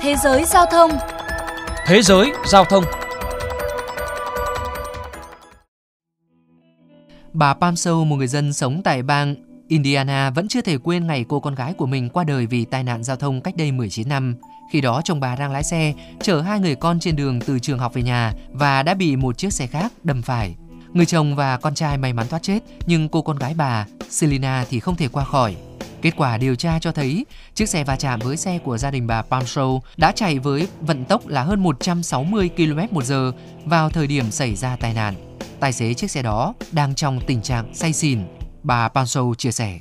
Thế giới giao thông Thế giới giao thông Bà Pam Sâu, một người dân sống tại bang Indiana vẫn chưa thể quên ngày cô con gái của mình qua đời vì tai nạn giao thông cách đây 19 năm. Khi đó chồng bà đang lái xe chở hai người con trên đường từ trường học về nhà và đã bị một chiếc xe khác đâm phải. Người chồng và con trai may mắn thoát chết, nhưng cô con gái bà, Selina thì không thể qua khỏi. Kết quả điều tra cho thấy chiếc xe va chạm với xe của gia đình bà Pancho đã chạy với vận tốc là hơn 160 km/h vào thời điểm xảy ra tai nạn. Tài xế chiếc xe đó đang trong tình trạng say xỉn, bà Pancho chia sẻ.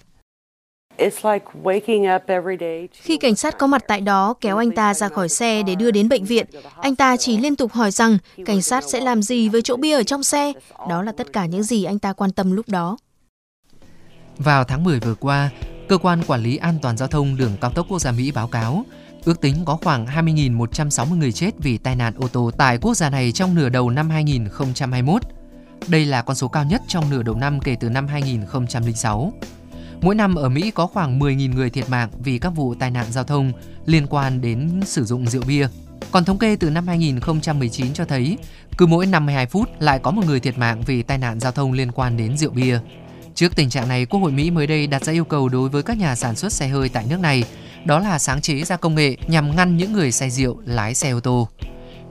Khi cảnh sát có mặt tại đó kéo anh ta ra khỏi xe để đưa đến bệnh viện, anh ta chỉ liên tục hỏi rằng cảnh sát sẽ làm gì với chỗ bia ở trong xe. Đó là tất cả những gì anh ta quan tâm lúc đó. Vào tháng 10 vừa qua, Cơ quan Quản lý An toàn Giao thông Đường Cao tốc Quốc gia Mỹ báo cáo ước tính có khoảng 20.160 người chết vì tai nạn ô tô tại quốc gia này trong nửa đầu năm 2021. Đây là con số cao nhất trong nửa đầu năm kể từ năm 2006. Mỗi năm ở Mỹ có khoảng 10.000 người thiệt mạng vì các vụ tai nạn giao thông liên quan đến sử dụng rượu bia. Còn thống kê từ năm 2019 cho thấy, cứ mỗi 52 phút lại có một người thiệt mạng vì tai nạn giao thông liên quan đến rượu bia. Trước tình trạng này, Quốc hội Mỹ mới đây đặt ra yêu cầu đối với các nhà sản xuất xe hơi tại nước này, đó là sáng chế ra công nghệ nhằm ngăn những người say rượu lái xe ô tô.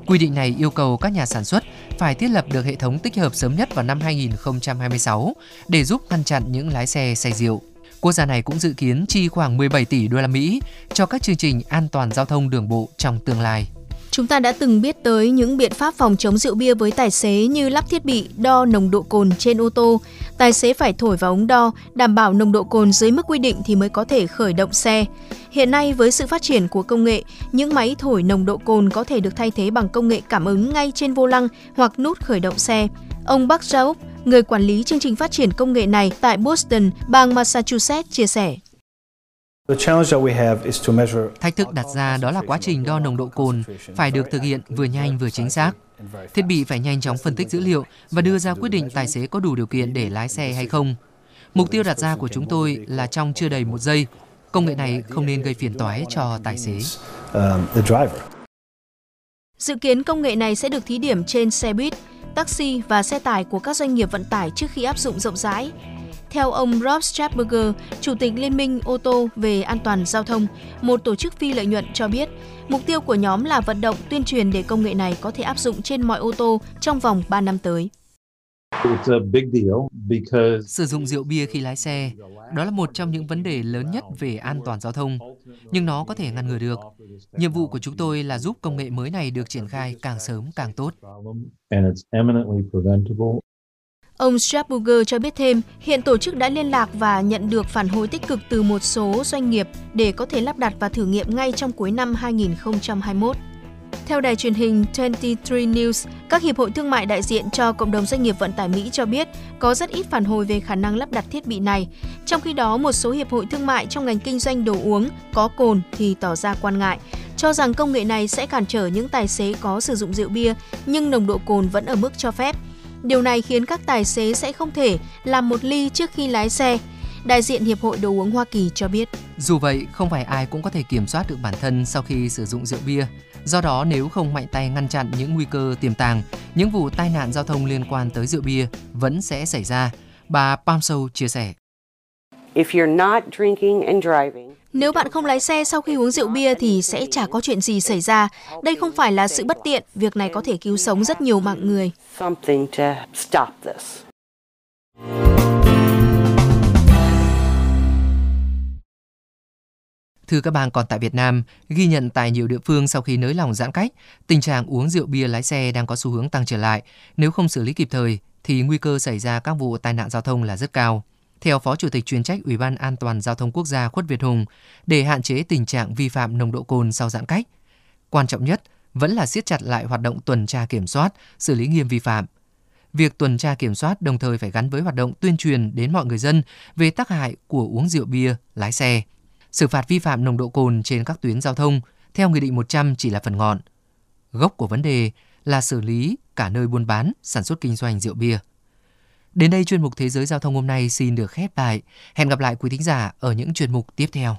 Quy định này yêu cầu các nhà sản xuất phải thiết lập được hệ thống tích hợp sớm nhất vào năm 2026 để giúp ngăn chặn những lái xe say rượu. Quốc gia này cũng dự kiến chi khoảng 17 tỷ đô la Mỹ cho các chương trình an toàn giao thông đường bộ trong tương lai. Chúng ta đã từng biết tới những biện pháp phòng chống rượu bia với tài xế như lắp thiết bị đo nồng độ cồn trên ô tô. Tài xế phải thổi vào ống đo, đảm bảo nồng độ cồn dưới mức quy định thì mới có thể khởi động xe. Hiện nay với sự phát triển của công nghệ, những máy thổi nồng độ cồn có thể được thay thế bằng công nghệ cảm ứng ngay trên vô lăng hoặc nút khởi động xe. Ông Park Jauk, người quản lý chương trình phát triển công nghệ này tại Boston, bang Massachusetts chia sẻ. Thách thức đặt ra đó là quá trình đo nồng độ cồn phải được thực hiện vừa nhanh vừa chính xác. Thiết bị phải nhanh chóng phân tích dữ liệu và đưa ra quyết định tài xế có đủ điều kiện để lái xe hay không. Mục tiêu đặt ra của chúng tôi là trong chưa đầy một giây, công nghệ này không nên gây phiền toái cho tài xế. Dự kiến công nghệ này sẽ được thí điểm trên xe buýt, taxi và xe tải của các doanh nghiệp vận tải trước khi áp dụng rộng rãi. Theo ông Rob Strasburger, Chủ tịch Liên minh ô tô về an toàn giao thông, một tổ chức phi lợi nhuận cho biết, mục tiêu của nhóm là vận động tuyên truyền để công nghệ này có thể áp dụng trên mọi ô tô trong vòng 3 năm tới. Sử dụng rượu bia khi lái xe, đó là một trong những vấn đề lớn nhất về an toàn giao thông, nhưng nó có thể ngăn ngừa được. Nhiệm vụ của chúng tôi là giúp công nghệ mới này được triển khai càng sớm càng tốt. Ông Strasburger cho biết thêm, hiện tổ chức đã liên lạc và nhận được phản hồi tích cực từ một số doanh nghiệp để có thể lắp đặt và thử nghiệm ngay trong cuối năm 2021. Theo đài truyền hình 23 News, các hiệp hội thương mại đại diện cho cộng đồng doanh nghiệp vận tải Mỹ cho biết có rất ít phản hồi về khả năng lắp đặt thiết bị này. Trong khi đó, một số hiệp hội thương mại trong ngành kinh doanh đồ uống có cồn thì tỏ ra quan ngại, cho rằng công nghệ này sẽ cản trở những tài xế có sử dụng rượu bia nhưng nồng độ cồn vẫn ở mức cho phép. Điều này khiến các tài xế sẽ không thể làm một ly trước khi lái xe. Đại diện Hiệp hội Đồ uống Hoa Kỳ cho biết. Dù vậy, không phải ai cũng có thể kiểm soát được bản thân sau khi sử dụng rượu bia. Do đó, nếu không mạnh tay ngăn chặn những nguy cơ tiềm tàng, những vụ tai nạn giao thông liên quan tới rượu bia vẫn sẽ xảy ra. Bà Palmsow chia sẻ. Nếu bạn không lái xe sau khi uống rượu bia thì sẽ chả có chuyện gì xảy ra. Đây không phải là sự bất tiện, việc này có thể cứu sống rất nhiều mạng người. Thưa các bạn, còn tại Việt Nam, ghi nhận tại nhiều địa phương sau khi nới lỏng giãn cách, tình trạng uống rượu bia lái xe đang có xu hướng tăng trở lại. Nếu không xử lý kịp thời, thì nguy cơ xảy ra các vụ tai nạn giao thông là rất cao. Theo Phó Chủ tịch chuyên trách Ủy ban An toàn Giao thông Quốc gia Khuất Việt Hùng, để hạn chế tình trạng vi phạm nồng độ cồn sau giãn cách, quan trọng nhất vẫn là siết chặt lại hoạt động tuần tra kiểm soát, xử lý nghiêm vi phạm. Việc tuần tra kiểm soát đồng thời phải gắn với hoạt động tuyên truyền đến mọi người dân về tác hại của uống rượu bia, lái xe. Xử phạt vi phạm nồng độ cồn trên các tuyến giao thông theo Nghị định 100 chỉ là phần ngọn. Gốc của vấn đề là xử lý cả nơi buôn bán, sản xuất kinh doanh rượu bia. Đến đây chuyên mục Thế giới Giao thông hôm nay xin được khép lại. Hẹn gặp lại quý thính giả ở những chuyên mục tiếp theo.